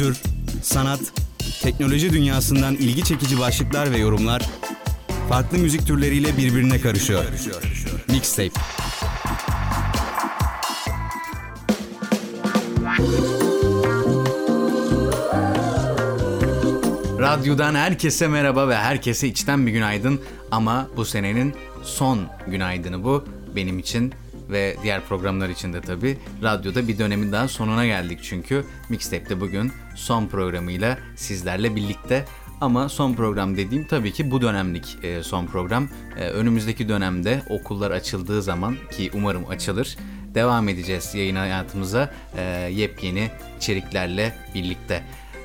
kültür, sanat, teknoloji dünyasından ilgi çekici başlıklar ve yorumlar farklı müzik türleriyle birbirine karışıyor. Mixtape. Radyodan herkese merhaba ve herkese içten bir günaydın. Ama bu senenin son günaydını bu benim için ve diğer programlar için de tabii. Radyoda bir dönemin daha sonuna geldik çünkü. Mixtape'de bugün son programıyla sizlerle birlikte. Ama son program dediğim tabii ki bu dönemlik e, son program. E, önümüzdeki dönemde okullar açıldığı zaman ki umarım açılır devam edeceğiz yayın hayatımıza e, yepyeni içeriklerle birlikte.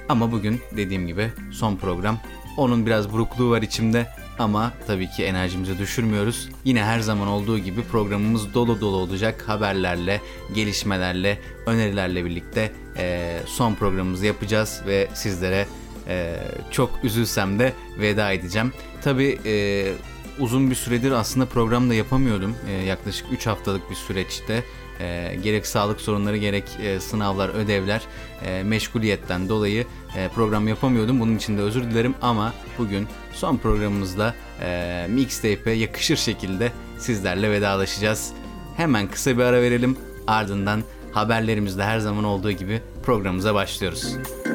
Ama bugün dediğim gibi son program. Onun biraz burukluğu var içimde ama tabii ki enerjimizi düşürmüyoruz. Yine her zaman olduğu gibi programımız dolu dolu olacak haberlerle, gelişmelerle, önerilerle birlikte e, son programımızı yapacağız ve sizlere e, çok üzülsem de veda edeceğim. Tabii e, uzun bir süredir aslında program da yapamıyordum. E, yaklaşık 3 haftalık bir süreçte e, gerek sağlık sorunları gerek e, sınavlar, ödevler, e, meşguliyetten dolayı e, program yapamıyordum. Bunun için de özür dilerim ama bugün son programımızda e, mixtape'e yakışır şekilde sizlerle vedalaşacağız. Hemen kısa bir ara verelim. Ardından haberlerimizde her zaman olduğu gibi programımıza başlıyoruz. Evet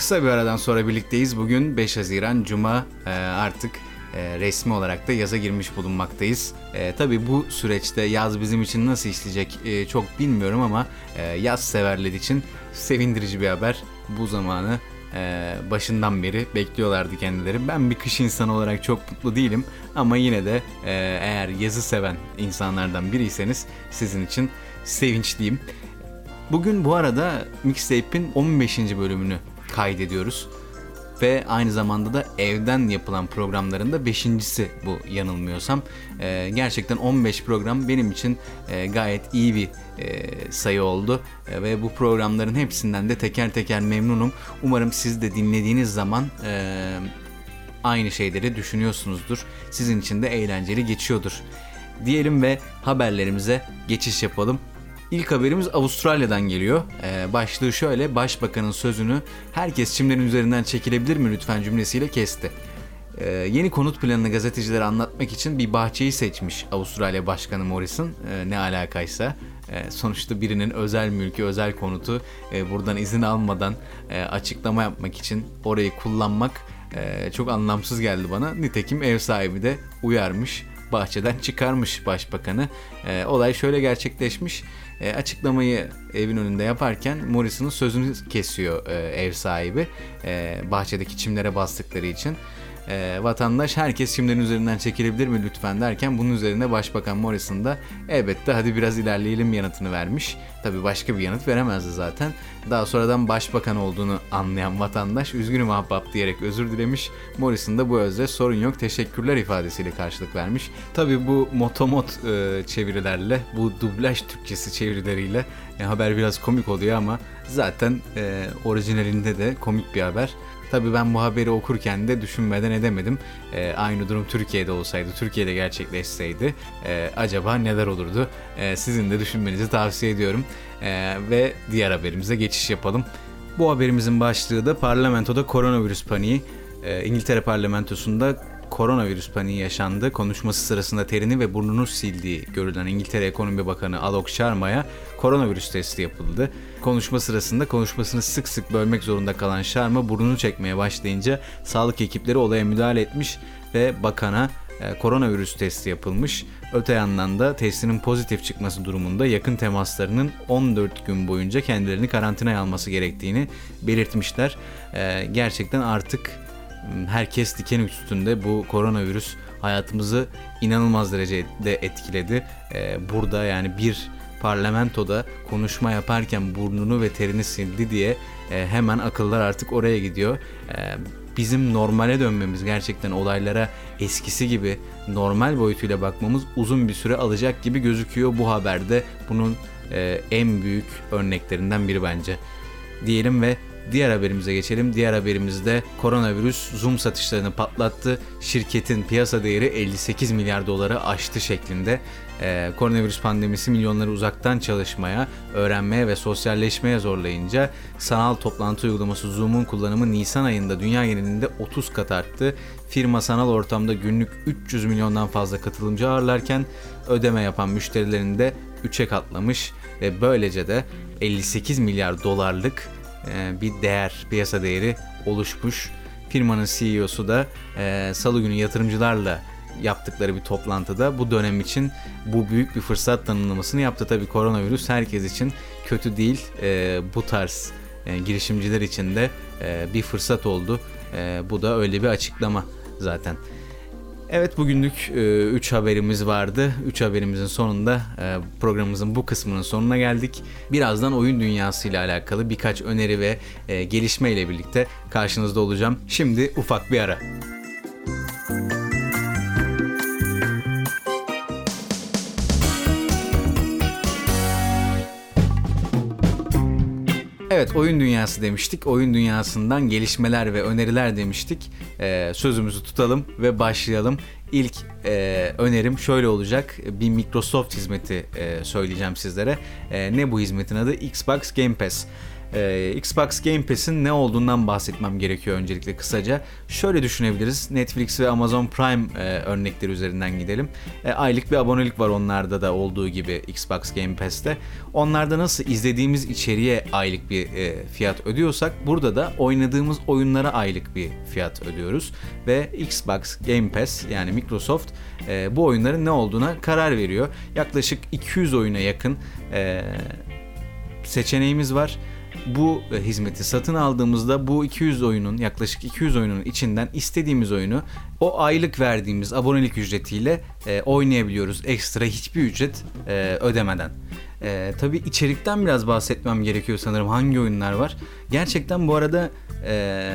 kısa bir aradan sonra birlikteyiz. Bugün 5 Haziran Cuma e, artık e, resmi olarak da yaza girmiş bulunmaktayız. E, tabii bu süreçte yaz bizim için nasıl işleyecek e, çok bilmiyorum ama e, yaz severler için sevindirici bir haber. Bu zamanı e, başından beri bekliyorlardı kendileri. Ben bir kış insanı olarak çok mutlu değilim ama yine de e, eğer yazı seven insanlardan biriyseniz sizin için sevinçliyim. Bugün bu arada Mixtape'in 15. bölümünü kaydediyoruz. Ve aynı zamanda da evden yapılan programların da beşincisi bu yanılmıyorsam. Ee, gerçekten 15 program benim için e, gayet iyi bir e, sayı oldu. E, ve bu programların hepsinden de teker teker memnunum. Umarım siz de dinlediğiniz zaman e, aynı şeyleri düşünüyorsunuzdur. Sizin için de eğlenceli geçiyordur. Diyelim ve haberlerimize geçiş yapalım. İlk haberimiz Avustralya'dan geliyor. Ee, başlığı şöyle, Başbakanın sözünü herkes çimlerin üzerinden çekilebilir mi lütfen cümlesiyle kesti. Ee, yeni konut planını gazetecilere anlatmak için bir bahçeyi seçmiş Avustralya Başkanı Morrison. Ee, ne alakaysa. Ee, sonuçta birinin özel mülkü, özel konutu e, buradan izin almadan e, açıklama yapmak için orayı kullanmak e, çok anlamsız geldi bana. Nitekim ev sahibi de uyarmış bahçeden çıkarmış başbakanı. E, olay şöyle gerçekleşmiş. E, açıklamayı evin önünde yaparken Morrison'ın sözünü kesiyor e, ev sahibi. E, bahçedeki çimlere bastıkları için e, vatandaş herkes çimlerin üzerinden çekilebilir mi lütfen derken bunun üzerine Başbakan Morrison da elbette hadi biraz ilerleyelim yanıtını vermiş. Tabi başka bir yanıt veremezdi zaten. Daha sonradan başbakan olduğunu anlayan vatandaş üzgünüm ahbap diyerek özür dilemiş. Morrison da bu özle sorun yok teşekkürler ifadesiyle karşılık vermiş. Tabi bu motomot e, çevirilerle bu dublaj Türkçesi çevirileriyle e, haber biraz komik oluyor ama zaten e, orijinalinde de komik bir haber. Tabii ben bu haberi okurken de düşünmeden edemedim. E, aynı durum Türkiye'de olsaydı, Türkiye'de gerçekleşseydi e, acaba neler olurdu? E, sizin de düşünmenizi tavsiye ediyorum. E, ve diğer haberimize geçiş yapalım. Bu haberimizin başlığı da parlamentoda koronavirüs paniği. E, İngiltere parlamentosunda koronavirüs paniği yaşandı. Konuşması sırasında terini ve burnunu sildiği görülen İngiltere Ekonomi Bakanı Alok Sharma'ya koronavirüs testi yapıldı. Konuşma sırasında konuşmasını sık sık bölmek zorunda kalan Sharma burnunu çekmeye başlayınca sağlık ekipleri olaya müdahale etmiş ve bakana e, koronavirüs testi yapılmış. Öte yandan da testinin pozitif çıkması durumunda yakın temaslarının 14 gün boyunca kendilerini karantinaya alması gerektiğini belirtmişler. E, gerçekten artık herkes diken üstünde bu koronavirüs hayatımızı inanılmaz derecede etkiledi. Ee, burada yani bir parlamentoda konuşma yaparken burnunu ve terini sildi diye e, hemen akıllar artık oraya gidiyor. Ee, bizim normale dönmemiz gerçekten olaylara eskisi gibi normal boyutuyla bakmamız uzun bir süre alacak gibi gözüküyor bu haberde. Bunun e, en büyük örneklerinden biri bence. Diyelim ve diğer haberimize geçelim. Diğer haberimizde koronavirüs Zoom satışlarını patlattı. Şirketin piyasa değeri 58 milyar doları aştı şeklinde. Ee, koronavirüs pandemisi milyonları uzaktan çalışmaya, öğrenmeye ve sosyalleşmeye zorlayınca sanal toplantı uygulaması Zoom'un kullanımı Nisan ayında dünya genelinde 30 kat arttı. Firma sanal ortamda günlük 300 milyondan fazla katılımcı ağırlarken ödeme yapan müşterilerini de 3'e katlamış ve böylece de 58 milyar dolarlık bir değer, piyasa değeri oluşmuş. Firmanın CEO'su da e, salı günü yatırımcılarla yaptıkları bir toplantıda bu dönem için bu büyük bir fırsat tanımlamasını yaptı. Tabi koronavirüs herkes için kötü değil. E, bu tarz e, girişimciler için de e, bir fırsat oldu. E, bu da öyle bir açıklama zaten. Evet bugünlük 3 e, haberimiz vardı. 3 haberimizin sonunda e, programımızın bu kısmının sonuna geldik. Birazdan oyun dünyası ile alakalı birkaç öneri ve e, gelişme ile birlikte karşınızda olacağım. Şimdi ufak bir ara. Evet oyun dünyası demiştik. Oyun dünyasından gelişmeler ve öneriler demiştik. Ee, sözümüzü tutalım ve başlayalım. İlk e, önerim şöyle olacak. Bir Microsoft hizmeti e, söyleyeceğim sizlere. E, ne bu hizmetin adı? Xbox Game Pass. Ee, Xbox Game Pass'in ne olduğundan bahsetmem gerekiyor öncelikle kısaca. Şöyle düşünebiliriz. Netflix ve Amazon Prime e, örnekleri üzerinden gidelim. E, aylık bir abonelik var onlarda da olduğu gibi Xbox Game Pass'te. Onlarda nasıl izlediğimiz içeriğe aylık bir e, fiyat ödüyorsak burada da oynadığımız oyunlara aylık bir fiyat ödüyoruz. Ve Xbox Game Pass yani Microsoft e, bu oyunların ne olduğuna karar veriyor. Yaklaşık 200 oyuna yakın e, seçeneğimiz var bu e, hizmeti satın aldığımızda bu 200 oyunun yaklaşık 200 oyunun içinden istediğimiz oyunu o aylık verdiğimiz abonelik ücretiyle e, oynayabiliyoruz. Ekstra hiçbir ücret e, ödemeden. E, tabii içerikten biraz bahsetmem gerekiyor sanırım hangi oyunlar var. Gerçekten bu arada e,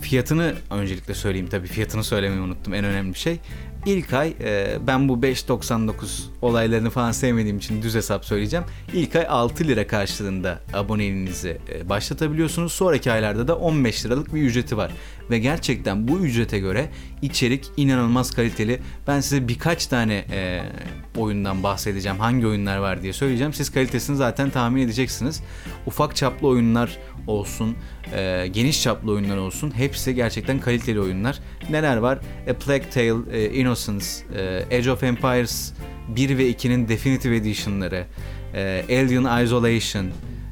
fiyatını öncelikle söyleyeyim tabii fiyatını söylemeyi unuttum en önemli şey. İlk ay e, ben bu 5.99 olaylarını falan sevmediğim için düz hesap söyleyeceğim. İlk ay 6 lira karşılığında aboneliğinizi e, başlatabiliyorsunuz. Sonraki aylarda da 15 liralık bir ücreti var. Ve gerçekten bu ücrete göre içerik inanılmaz kaliteli. Ben size birkaç tane e, oyundan bahsedeceğim. Hangi oyunlar var diye söyleyeceğim. Siz kalitesini zaten tahmin edeceksiniz. Ufak çaplı oyunlar olsun, e, geniş çaplı oyunlar olsun. Hepsi gerçekten kaliteli oyunlar. Neler var? A Plague Tale, e, Innocence, e, Age of Empires 1 ve 2'nin Definitive Edition'ları, e, Alien Isolation,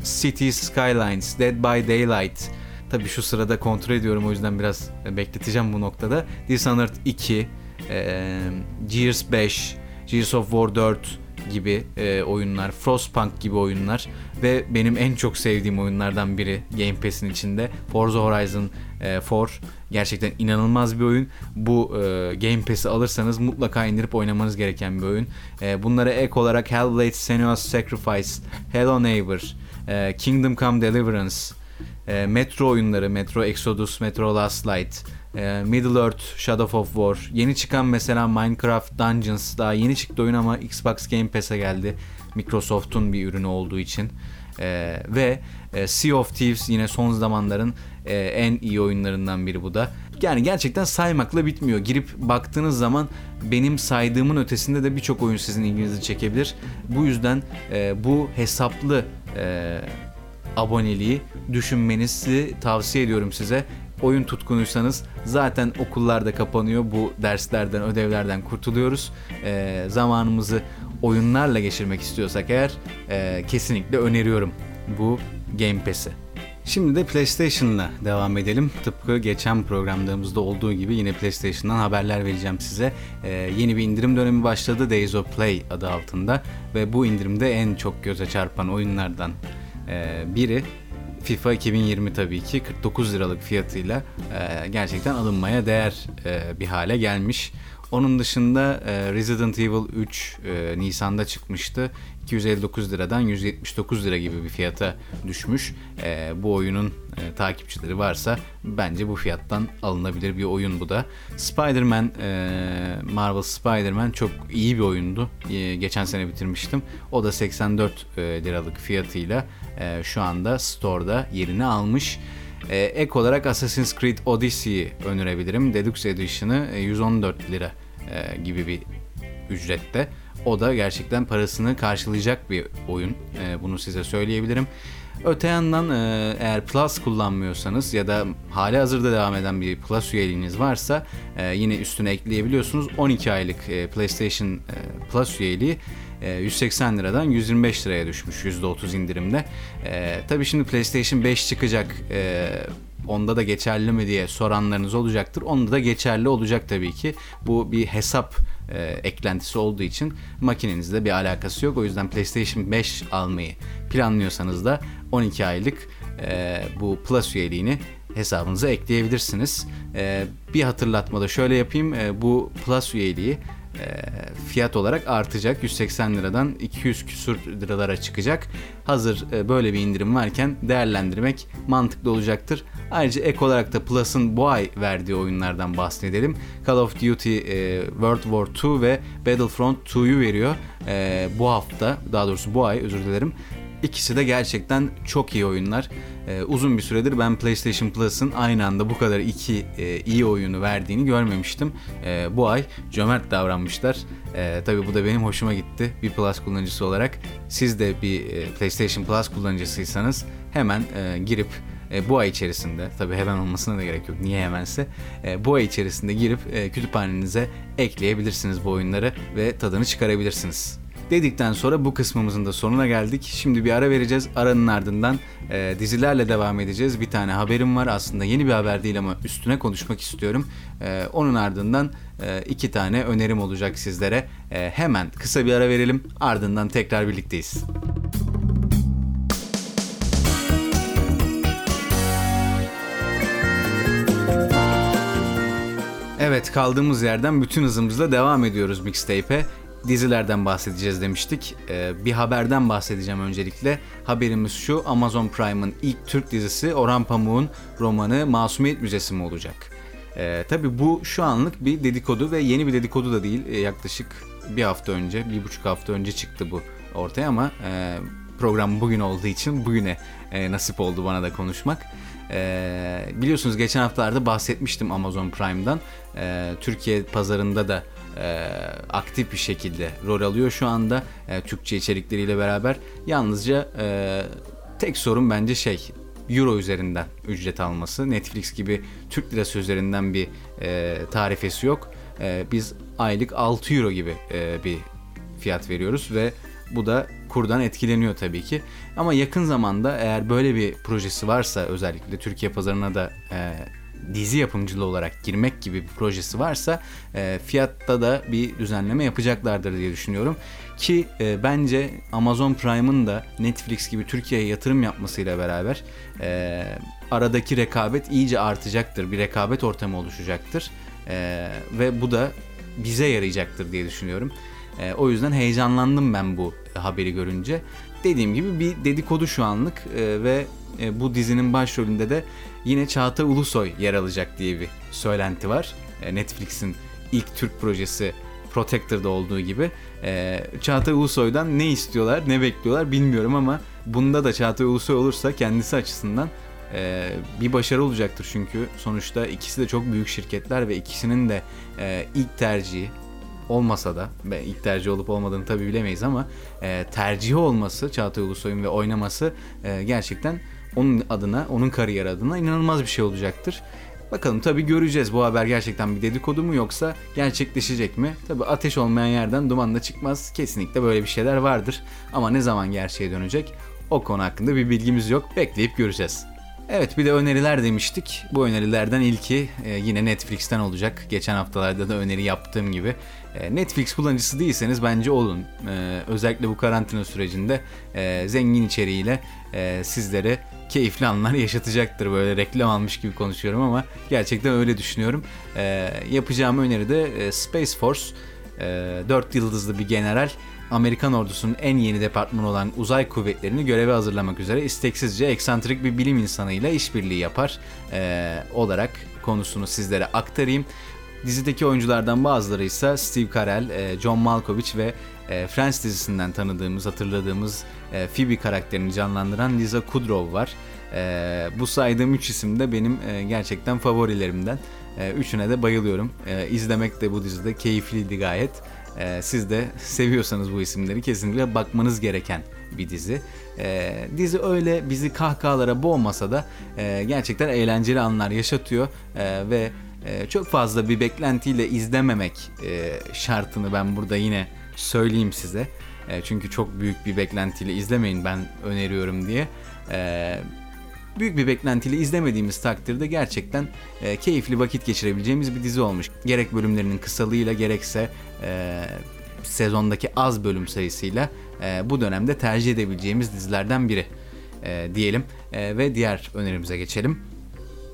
Cities Skylines, Dead by Daylight. Tabi şu sırada kontrol ediyorum o yüzden biraz bekleteceğim bu noktada. Dishonored 2, e, Gears 5, Gears of War 4, gibi e, oyunlar, Frostpunk gibi oyunlar ve benim en çok sevdiğim oyunlardan biri Game Pass'in içinde Forza Horizon e, 4 gerçekten inanılmaz bir oyun. Bu e, Game Pass'i alırsanız mutlaka indirip oynamanız gereken bir oyun. E, bunlara ek olarak Hellblade Senua's Sacrifice, Hello Neighbor, e, Kingdom Come Deliverance, e, Metro oyunları, Metro Exodus, Metro Last Light, e, Middle Earth, Shadow of War, yeni çıkan mesela Minecraft Dungeons daha yeni çıktı oyun ama Xbox Game Pass'e geldi. Microsoft'un bir ürünü olduğu için. E, ve e, Sea of Thieves yine son zamanların e, en iyi oyunlarından biri bu da. Yani gerçekten saymakla bitmiyor. Girip baktığınız zaman benim saydığımın ötesinde de birçok oyun sizin ilginizi çekebilir. Bu yüzden e, bu hesaplı e, aboneliği düşünmenizi tavsiye ediyorum size. Oyun tutkunuysanız zaten okullar da kapanıyor. Bu derslerden, ödevlerden kurtuluyoruz. E, zamanımızı oyunlarla geçirmek istiyorsak eğer e, kesinlikle öneriyorum bu Game Pass'i. Şimdi de PlayStation'la devam edelim. Tıpkı geçen programlarımızda olduğu gibi yine PlayStation'dan haberler vereceğim size. Ee, yeni bir indirim dönemi başladı Days of Play adı altında ve bu indirimde en çok göze çarpan oyunlardan e, biri FIFA 2020 tabii ki 49 liralık fiyatıyla e, gerçekten alınmaya değer e, bir hale gelmiş. Onun dışında e, Resident Evil 3 e, Nisan'da çıkmıştı. 259 liradan 179 lira gibi bir fiyata düşmüş. E, bu oyunun e, takipçileri varsa bence bu fiyattan alınabilir bir oyun bu da. Spider-Man, e, Marvel Spider-Man çok iyi bir oyundu. E, geçen sene bitirmiştim. O da 84 e, liralık fiyatıyla e, şu anda store'da yerini almış. E, ek olarak Assassin's Creed Odyssey'i önerebilirim. Deluxe Edition'ı 114 e, lira e, gibi bir ücrette. O da gerçekten parasını karşılayacak bir oyun. E, bunu size söyleyebilirim. Öte yandan e, eğer Plus kullanmıyorsanız ya da hali hazırda devam eden bir Plus üyeliğiniz varsa e, yine üstüne ekleyebiliyorsunuz. 12 aylık e, PlayStation Plus üyeliği 180 liradan 125 liraya düşmüş %30 indirimde. Tabii şimdi PlayStation 5 çıkacak onda da geçerli mi diye soranlarınız olacaktır. Onda da geçerli olacak tabii ki. Bu bir hesap e, eklentisi olduğu için makinenizle bir alakası yok. O yüzden PlayStation 5 almayı planlıyorsanız da 12 aylık e, bu Plus üyeliğini hesabınıza ekleyebilirsiniz. E, bir hatırlatma da şöyle yapayım. E, bu Plus üyeliği e, fiyat olarak artacak. 180 liradan 200 küsur liralara çıkacak. Hazır e, böyle bir indirim varken değerlendirmek mantıklı olacaktır. Ayrıca ek olarak da Plus'ın bu ay verdiği oyunlardan bahsedelim. Call of Duty e, World War II ve Battlefront 2'yu veriyor. Bu hafta daha doğrusu bu ay özür dilerim. İkisi de gerçekten çok iyi oyunlar. Ee, uzun bir süredir ben PlayStation Plus'ın aynı anda bu kadar iki e, iyi oyunu verdiğini görmemiştim. E, bu ay cömert davranmışlar. E, tabii bu da benim hoşuma gitti bir Plus kullanıcısı olarak. Siz de bir e, PlayStation Plus kullanıcısıysanız hemen e, girip e, bu ay içerisinde tabii hemen olmasına da gerek yok niye hemense e, bu ay içerisinde girip e, kütüphanenize ekleyebilirsiniz bu oyunları ve tadını çıkarabilirsiniz dedikten sonra bu kısmımızın da sonuna geldik. Şimdi bir ara vereceğiz. Aranın ardından e, dizilerle devam edeceğiz. Bir tane haberim var aslında yeni bir haber değil ama üstüne konuşmak istiyorum. E, onun ardından e, iki tane önerim olacak sizlere. E, hemen kısa bir ara verelim ardından tekrar birlikteyiz. Evet kaldığımız yerden bütün hızımızla devam ediyoruz mixtape'e dizilerden bahsedeceğiz demiştik. Ee, bir haberden bahsedeceğim öncelikle. Haberimiz şu Amazon Prime'ın ilk Türk dizisi Orhan Pamuk'un romanı Masumiyet Müzesi mi olacak? Ee, tabii bu şu anlık bir dedikodu ve yeni bir dedikodu da değil. Ee, yaklaşık bir hafta önce, bir buçuk hafta önce çıktı bu ortaya ama e, program bugün olduğu için bugüne e, nasip oldu bana da konuşmak. E, biliyorsunuz geçen haftalarda bahsetmiştim Amazon Prime'dan. E, Türkiye pazarında da e, aktif bir şekilde rol alıyor şu anda e, Türkçe içerikleriyle beraber. Yalnızca e, tek sorun bence şey Euro üzerinden ücret alması. Netflix gibi Türk lirası üzerinden bir e, tarifesi yok. E, biz aylık 6 Euro gibi e, bir fiyat veriyoruz ve bu da kurdan etkileniyor tabii ki. Ama yakın zamanda eğer böyle bir projesi varsa özellikle Türkiye pazarına da e, dizi yapımcılığı olarak girmek gibi bir projesi varsa e, fiyatta da bir düzenleme yapacaklardır diye düşünüyorum. Ki e, bence Amazon Prime'ın da Netflix gibi Türkiye'ye yatırım yapmasıyla beraber e, aradaki rekabet iyice artacaktır. Bir rekabet ortamı oluşacaktır. E, ve bu da bize yarayacaktır diye düşünüyorum. E, o yüzden heyecanlandım ben bu haberi görünce. Dediğim gibi bir dedikodu şu anlık e, ve e, bu dizinin başrolünde de yine Çağatay Ulusoy yer alacak diye bir söylenti var. E, Netflix'in ilk Türk projesi Protector'da olduğu gibi. E, Çağatay Ulusoy'dan ne istiyorlar, ne bekliyorlar bilmiyorum ama bunda da Çağatay Ulusoy olursa kendisi açısından bir başarı olacaktır çünkü sonuçta ikisi de çok büyük şirketler ve ikisinin de ilk tercihi olmasa da ve ilk tercih olup olmadığını tabii bilemeyiz ama e, tercihi olması Çağatay Ulusoy'un ve oynaması e, gerçekten onun adına, onun kariyer adına inanılmaz bir şey olacaktır. Bakalım tabii göreceğiz bu haber gerçekten bir dedikodu mu yoksa gerçekleşecek mi? Tabii ateş olmayan yerden duman da çıkmaz. Kesinlikle böyle bir şeyler vardır. Ama ne zaman gerçeğe dönecek o konu hakkında bir bilgimiz yok. Bekleyip göreceğiz. Evet bir de öneriler demiştik. Bu önerilerden ilki e, yine Netflix'ten olacak. Geçen haftalarda da öneri yaptığım gibi. E, Netflix kullanıcısı değilseniz bence olun. E, özellikle bu karantina sürecinde e, zengin içeriğiyle e, sizlere keyifli anlar yaşatacaktır. Böyle reklam almış gibi konuşuyorum ama gerçekten öyle düşünüyorum. E, yapacağım öneri de e, Space Force. E, 4 yıldızlı bir general Amerikan ordusunun en yeni departmanı olan uzay kuvvetlerini göreve hazırlamak üzere isteksizce eksantrik bir bilim insanıyla işbirliği yapar e, olarak konusunu sizlere aktarayım. Dizideki oyunculardan bazıları ise Steve Carell, e, John Malkovich ve e, Friends dizisinden tanıdığımız, hatırladığımız e, Phoebe karakterini canlandıran Lisa Kudrow var. Bu saydığım 3 isim de benim gerçekten favorilerimden. Üçüne de bayılıyorum. İzlemek de bu dizide keyifliydi gayet. Siz de seviyorsanız bu isimleri kesinlikle bakmanız gereken bir dizi. Dizi öyle bizi kahkahalara boğmasa da gerçekten eğlenceli anlar yaşatıyor ve e, çok fazla bir beklentiyle izlememek e, şartını ben burada yine söyleyeyim size. E, çünkü çok büyük bir beklentiyle izlemeyin ben öneriyorum diye. E, büyük bir beklentiyle izlemediğimiz takdirde gerçekten keyifli vakit geçirebileceğimiz bir dizi olmuş. Gerek bölümlerinin kısalığıyla gerekse sezondaki az bölüm sayısıyla bu dönemde tercih edebileceğimiz dizilerden biri diyelim ve diğer önerimize geçelim.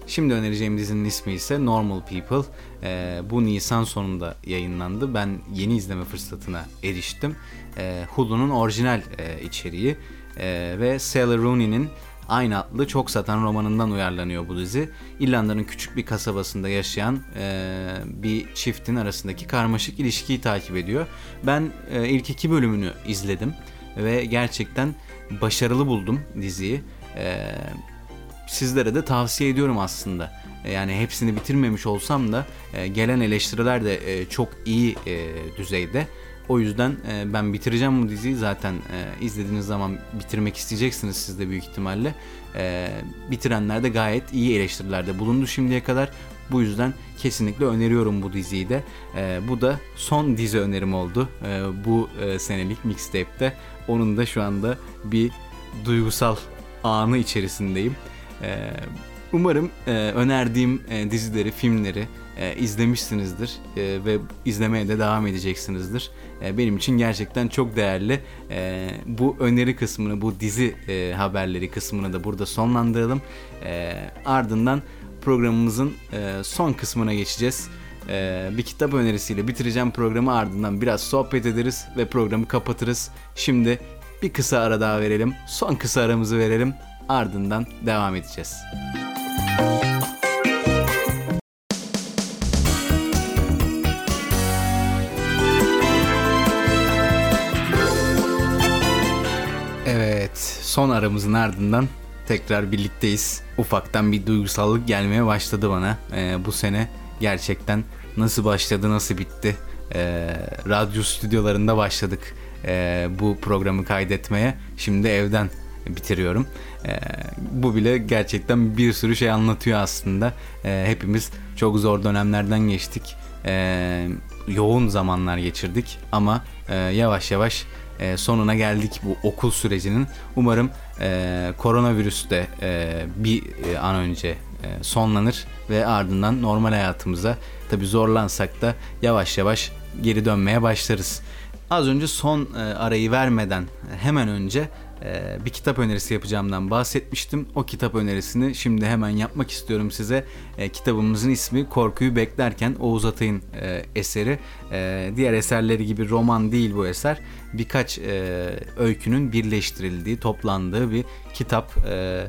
Şimdi önereceğim dizinin ismi ise Normal People. E, bu Nisan sonunda yayınlandı. Ben yeni izleme fırsatına eriştim. E, Hulu'nun orijinal e, içeriği e, ve Sally Rooney'nin aynı adlı çok satan romanından uyarlanıyor bu dizi. İrlanda'nın küçük bir kasabasında yaşayan e, bir çiftin arasındaki karmaşık ilişkiyi takip ediyor. Ben e, ilk iki bölümünü izledim ve gerçekten başarılı buldum diziyi. E, sizlere de tavsiye ediyorum aslında. E, yani hepsini bitirmemiş olsam da e, gelen eleştiriler de e, çok iyi düzeyde. O yüzden ben bitireceğim bu diziyi zaten izlediğiniz zaman bitirmek isteyeceksiniz siz de büyük ihtimalle. Bitirenler de gayet iyi eleştirilerde bulundu şimdiye kadar. Bu yüzden kesinlikle öneriyorum bu diziyi de. bu da son dizi önerim oldu bu senelik mixtape'te. Onun da şu anda bir duygusal anı içerisindeyim. Ee, umarım e, önerdiğim e, dizileri, filmleri e, izlemişsinizdir ve izlemeye de devam edeceksinizdir. benim için gerçekten çok değerli. bu öneri kısmını, bu dizi haberleri kısmını da burada sonlandıralım. ardından programımızın son kısmına geçeceğiz. bir kitap önerisiyle bitireceğim programı ardından biraz sohbet ederiz ve programı kapatırız. Şimdi bir kısa ara daha verelim. Son kısa aramızı verelim. Ardından devam edeceğiz. Evet, son aramızın ardından tekrar birlikteyiz. Ufaktan bir duygusallık gelmeye başladı bana. Ee, bu sene gerçekten nasıl başladı, nasıl bitti? Ee, radyo stüdyolarında başladık e, bu programı kaydetmeye. Şimdi evden bitiriyorum. E, bu bile gerçekten bir sürü şey anlatıyor aslında. E, hepimiz çok zor dönemlerden geçtik. E, yoğun zamanlar geçirdik ama e, yavaş yavaş e, sonuna geldik bu okul sürecinin. Umarım e, koronavirüs de bir an önce sonlanır ve ardından normal hayatımıza tabi zorlansak da yavaş yavaş geri dönmeye başlarız. Az önce son arayı vermeden hemen önce e, bir kitap önerisi yapacağımdan bahsetmiştim. O kitap önerisini şimdi hemen yapmak istiyorum size. E, kitabımızın ismi Korkuyu Beklerken Oğuz Atay'ın e, eseri. E, diğer eserleri gibi roman değil bu eser. Birkaç e, öykünün birleştirildiği, toplandığı bir kitap. E,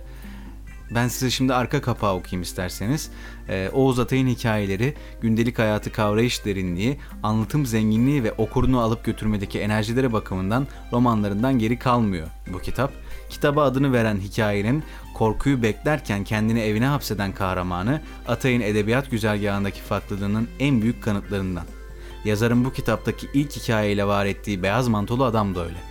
ben size şimdi arka kapağı okuyayım isterseniz. Ee, Oğuz Atay'ın hikayeleri, gündelik hayatı kavrayış derinliği, anlatım zenginliği ve okurunu alıp götürmedeki enerjileri bakımından romanlarından geri kalmıyor bu kitap. Kitaba adını veren hikayenin korkuyu beklerken kendini evine hapseden kahramanı Atay'ın edebiyat güzergahındaki farklılığının en büyük kanıtlarından. Yazarın bu kitaptaki ilk hikayeyle var ettiği beyaz mantolu adam da öyle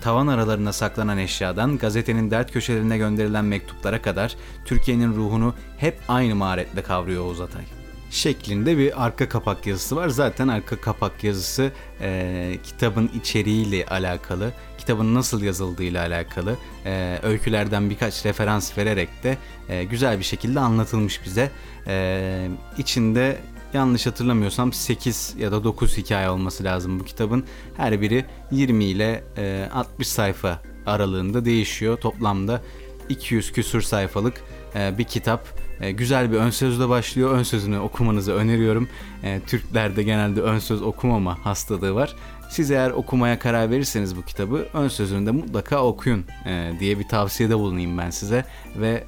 tavan aralarına saklanan eşyadan gazetenin dert köşelerine gönderilen mektuplara kadar Türkiye'nin ruhunu hep aynı maharetle kavruyor Oğuz Atay. Şeklinde bir arka kapak yazısı var. Zaten arka kapak yazısı e, kitabın içeriğiyle alakalı, kitabın nasıl yazıldığıyla alakalı e, öykülerden birkaç referans vererek de e, güzel bir şekilde anlatılmış bize. E, içinde Yanlış hatırlamıyorsam 8 ya da 9 hikaye olması lazım bu kitabın. Her biri 20 ile 60 e, sayfa aralığında değişiyor. Toplamda 200 küsur sayfalık e, bir kitap. E, güzel bir ön sözle başlıyor. Ön sözünü okumanızı öneriyorum. Türklerde genelde ön söz okumama hastalığı var. Siz eğer okumaya karar verirseniz bu kitabı ön sözünü de mutlaka okuyun diye bir tavsiyede bulunayım ben size. Ve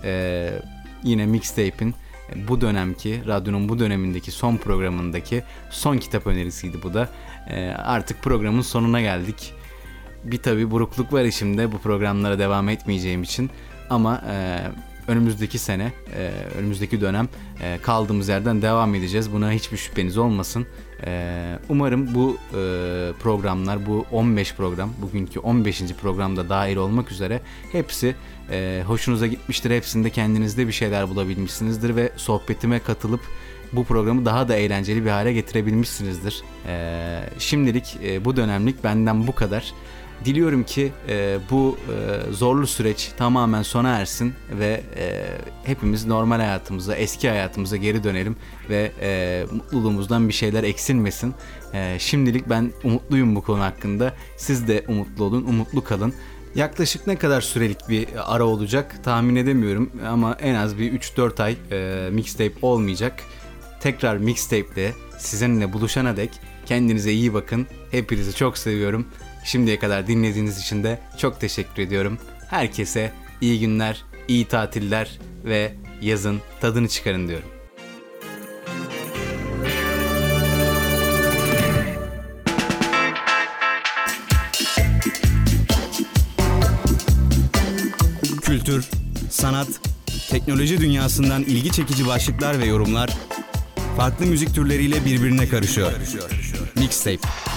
yine mixtape'in bu dönemki, radyonun bu dönemindeki son programındaki son kitap önerisiydi bu da. E, artık programın sonuna geldik. Bir tabi burukluk var içimde bu programlara devam etmeyeceğim için. Ama e, önümüzdeki sene, e, önümüzdeki dönem e, kaldığımız yerden devam edeceğiz. Buna hiçbir şüpheniz olmasın. E, umarım bu e, programlar, bu 15 program, bugünkü 15. programda dahil olmak üzere hepsi e, hoşunuza gitmiştir. Hepsinde kendinizde bir şeyler bulabilmişsinizdir ve sohbetime katılıp bu programı daha da eğlenceli bir hale getirebilmişsinizdir. Ee, şimdilik e, bu dönemlik benden bu kadar. Diliyorum ki e, bu e, zorlu süreç tamamen sona ersin ve e, hepimiz normal hayatımıza, eski hayatımıza geri dönelim ve e, mutluluğumuzdan bir şeyler eksilmesin. E, şimdilik ben umutluyum bu konu hakkında. Siz de umutlu olun, umutlu kalın. Yaklaşık ne kadar sürelik bir ara olacak tahmin edemiyorum ama en az bir 3-4 ay e, mixtape olmayacak. Tekrar mixtape'de sizinle buluşana dek kendinize iyi bakın. Hepinizi çok seviyorum. Şimdiye kadar dinlediğiniz için de çok teşekkür ediyorum. Herkese iyi günler, iyi tatiller ve yazın tadını çıkarın diyorum. Kültür, sanat, teknoloji dünyasından ilgi çekici başlıklar ve yorumlar farklı müzik türleriyle birbirine karışıyor. Mixtape.